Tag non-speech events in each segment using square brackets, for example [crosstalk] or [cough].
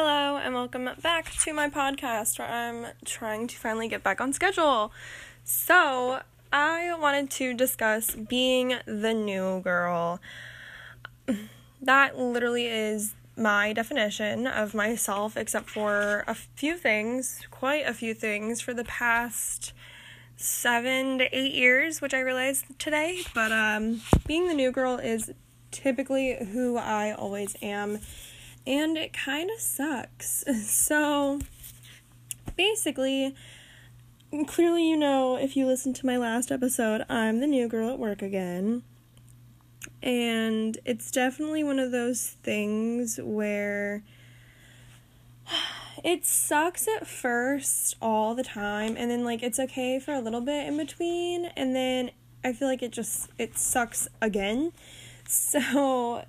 Hello, and welcome back to my podcast where I'm trying to finally get back on schedule. So, I wanted to discuss being the new girl. That literally is my definition of myself, except for a few things, quite a few things, for the past seven to eight years, which I realized today. But um, being the new girl is typically who I always am, and it kind of sucks. [laughs] So basically, clearly, you know, if you listen to my last episode, I'm the new girl at work again. And it's definitely one of those things where [sighs] it sucks at first all the time and then like it's okay for a little bit in between and then I feel like it just it sucks again. [laughs] So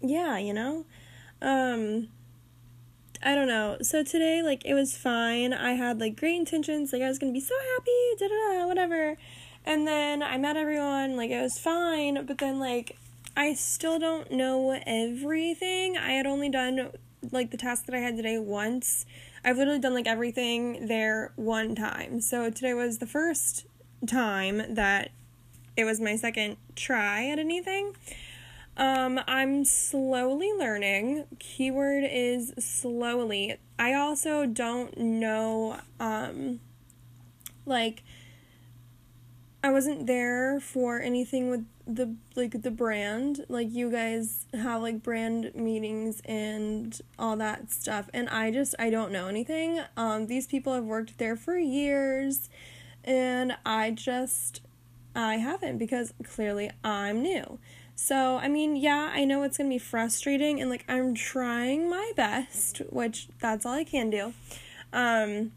yeah, you know. Um I don't know. So today like it was fine. I had like great intentions, like I was going to be so happy, da da da, whatever. And then I met everyone, like it was fine, but then like I still don't know everything. I had only done like the task that I had today once. I've literally done like everything there one time. So today was the first time that it was my second try at anything. Um, I'm slowly learning. Keyword is slowly. I also don't know, um, like, I wasn't there for anything with the like the brand. Like you guys have like brand meetings and all that stuff and I just I don't know anything. Um these people have worked there for years and I just I haven't because clearly I'm new. So, I mean, yeah, I know it's going to be frustrating and like I'm trying my best, which that's all I can do. Um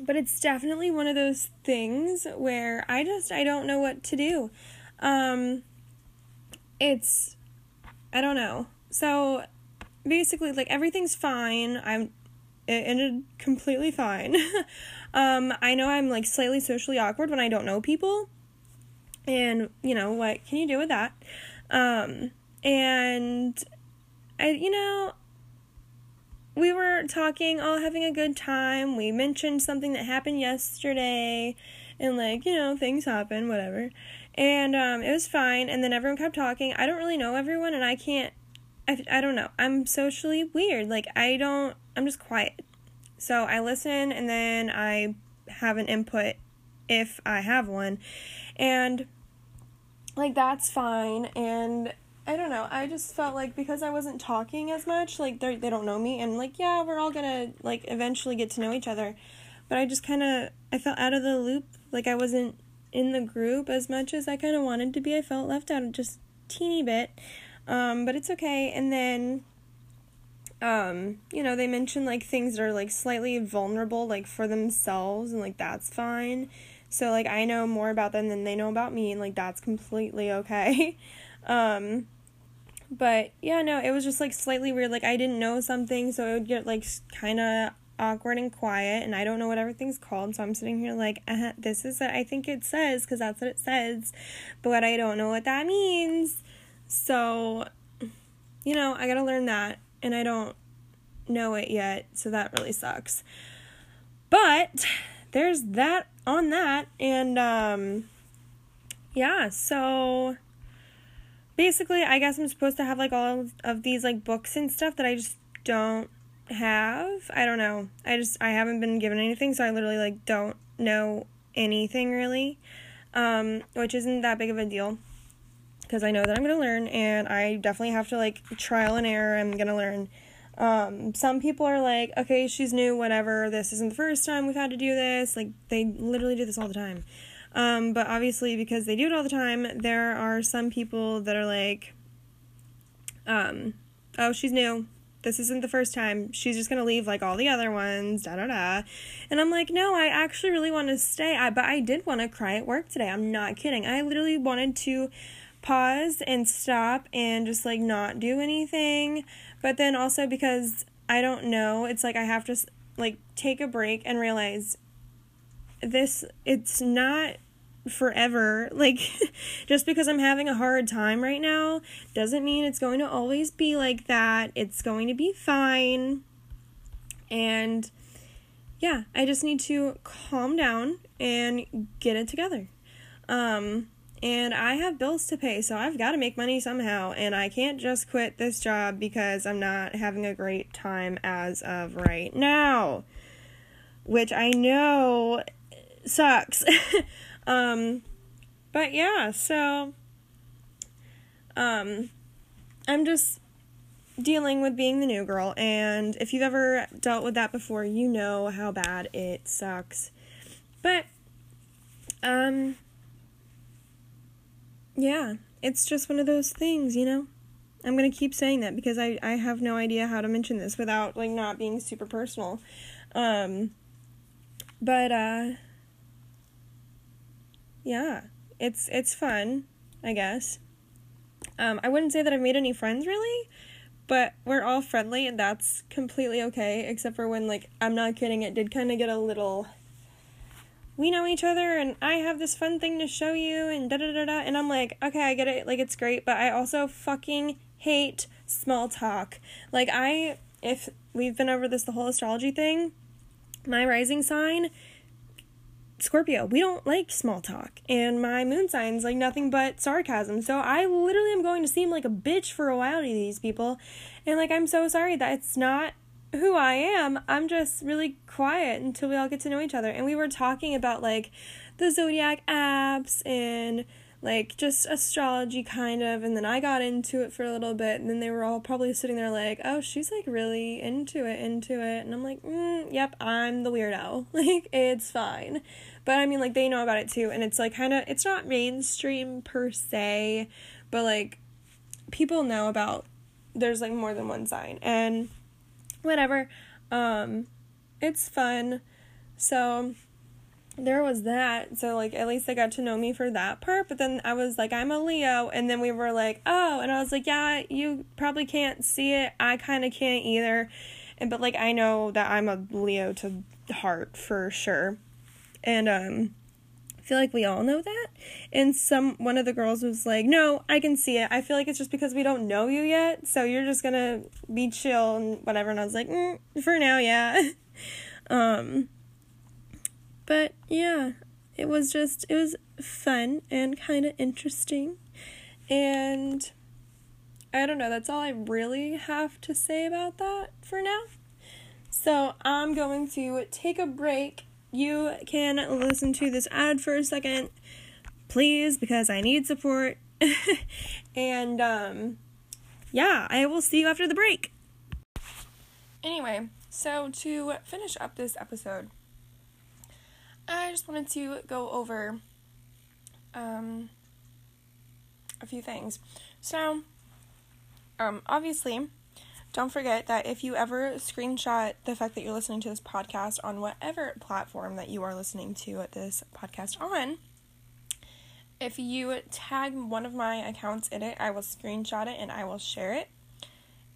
but it's definitely one of those things where I just I don't know what to do. Um it's I don't know. So basically like everything's fine. I'm it ended completely fine. [laughs] um I know I'm like slightly socially awkward when I don't know people. And, you know, what can you do with that? Um and I you know, we were talking, all having a good time. We mentioned something that happened yesterday, and like, you know, things happen, whatever. And um, it was fine. And then everyone kept talking. I don't really know everyone, and I can't, I, I don't know. I'm socially weird. Like, I don't, I'm just quiet. So I listen, and then I have an input if I have one. And like, that's fine. And I don't know. I just felt like because I wasn't talking as much, like they they don't know me, and like yeah, we're all gonna like eventually get to know each other, but I just kind of I felt out of the loop. Like I wasn't in the group as much as I kind of wanted to be. I felt left out just teeny bit, um, but it's okay. And then, um, you know, they mentioned like things that are like slightly vulnerable, like for themselves, and like that's fine. So like I know more about them than they know about me, and like that's completely okay. [laughs] Um, but yeah, no, it was just like slightly weird. Like I didn't know something, so it would get like kind of awkward and quiet, and I don't know what everything's called. So I'm sitting here like, uh, this is what I think it says because that's what it says, but I don't know what that means. So, you know, I gotta learn that, and I don't know it yet, so that really sucks. But there's that on that, and um, yeah, so basically i guess i'm supposed to have like all of these like books and stuff that i just don't have. I don't know. I just i haven't been given anything so i literally like don't know anything really um which isn't that big of a deal because i know that i'm gonna learn and i definitely have to like trial and error i'm gonna learn um some people are like okay she's new whatever this isn't the first time we've had to do this like they literally do this all the time um, but obviously, because they do it all the time, there are some people that are like, um, oh, she's new. This isn't the first time. She's just gonna leave like all the other ones, da da da. And I'm like, no, I actually really want to stay. I, but I did want to cry at work today. I'm not kidding. I literally wanted to pause and stop and just like not do anything. But then also because I don't know, it's like I have to like take a break and realize this it's not forever. [laughs] Like, just because I'm having a hard time right now doesn't mean it's going to always be like that. It's going to be fine. And yeah, I just need to calm down and get it together. Um, and I have bills to pay, so I've got to make money somehow, and I can't just quit this job because I'm not having a great time as of right now, which I know sucks. [laughs] um, but yeah, so um, I'm just dealing with being the new girl, and if you've ever dealt with that before, you know how bad it sucks. But um yeah, it's just one of those things, you know? I'm going to keep saying that because I, I have no idea how to mention this without like not being super personal. Um but uh yeah, it's it's fun, I guess. Um I wouldn't say that I've made any friends really, but we're all friendly and that's completely okay except for when like I'm not kidding, it did kind of get a little we know each other and I have this fun thing to show you and da da da da. And I'm like, okay, I get it. Like, it's great. But I also fucking hate small talk. Like, I, if we've been over this, the whole astrology thing, my rising sign, Scorpio, we don't like small talk. And my moon sign's like nothing but sarcasm. So I literally am going to seem like a bitch for a while to these people. And like, I'm so sorry that it's not who I am. I'm just really quiet until we all get to know each other. And we were talking about like the zodiac apps and like just astrology kind of and then I got into it for a little bit and then they were all probably sitting there like, "Oh, she's like really into it, into it." And I'm like, mm, "Yep, I'm the weirdo." [laughs] Like it's fine. But I mean like they know about it too and it's like kind of it's not mainstream per se, but like people know about there's like more than one sign. And whatever. Um, it's fun. So there was that. So like at least they got to know me for that part. But then I was like, I'm a Leo, and then we were like, oh, and I was like, yeah, you probably can't see it. I kind of can't either. And but like I know that I'm a Leo to heart for sure. And um I feel like we all know that. And some one of the girls was like, "No, I can see it. I feel like it's just because we don't know you yet, so you're just gonna be chill and whatever." And I was like, mm, "For now, yeah." [laughs] um, but yeah, it was just it was fun and kind of interesting, and I don't know. That's all I really have to say about that for now. So I'm going to take a break you can listen to this ad for a second, please, because I need support. [laughs] and um, yeah, I will see you after the break. Anyway, so to finish up this episode, I just wanted to go over um, a few things. So, um, obviously, don't forget that if you ever screenshot the fact that you're listening to this podcast on whatever platform that you are listening to this podcast on, if you tag one of my accounts in it, I will screenshot it and I will share it.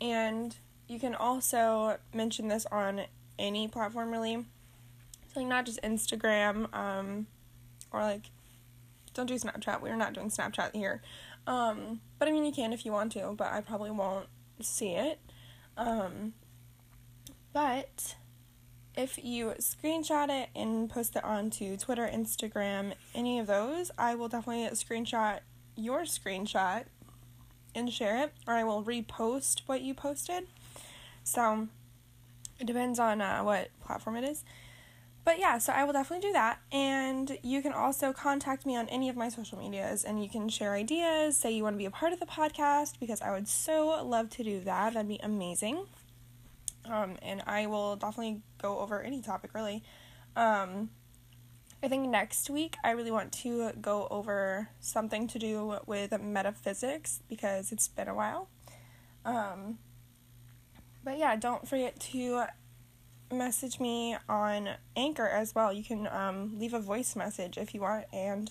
And you can also mention this on any platform really. So like not just Instagram, um, or like don't do Snapchat. We're not doing Snapchat here. Um, but I mean you can if you want to, but I probably won't see it. Um, but if you screenshot it and post it onto Twitter, Instagram, any of those, I will definitely screenshot your screenshot and share it, or I will repost what you posted. So it depends on uh, what platform it is. But yeah, so I will definitely do that. And you can also contact me on any of my social medias and you can share ideas, say you want to be a part of the podcast because I would so love to do that. That'd be amazing. Um, and I will definitely go over any topic really. Um, I think next week I really want to go over something to do with metaphysics because it's been a while. Um, but yeah, don't forget to message me on Anchor as well. You can um, leave a voice message if you want, and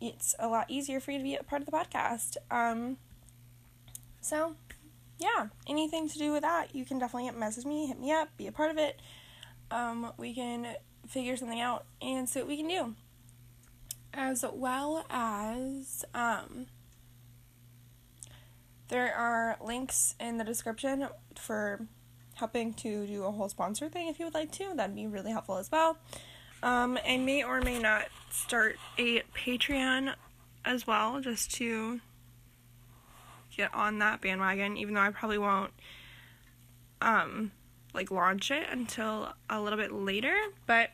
it's a lot easier for you to be a part of the podcast. Um, so, yeah, anything to do with that, you can definitely message me, hit me up, be a part of it. Um, we can figure something out and see what we can do. As well as, um, there are links in the description for helping to do a whole sponsor thing if you would like to. That'd be really helpful as well. Um, I may or may not start a Patreon as well just to get on that bandwagon, even though I probably won't um like launch it until a little bit later. But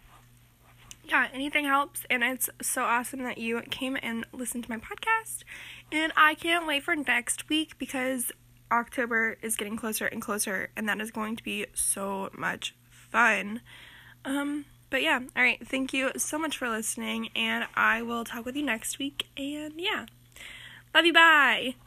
yeah, anything helps and it's so awesome that you came and listened to my podcast. And I can't wait for next week because October is getting closer and closer and that is going to be so much fun. Um but yeah, all right, thank you so much for listening and I will talk with you next week and yeah. Love you, bye.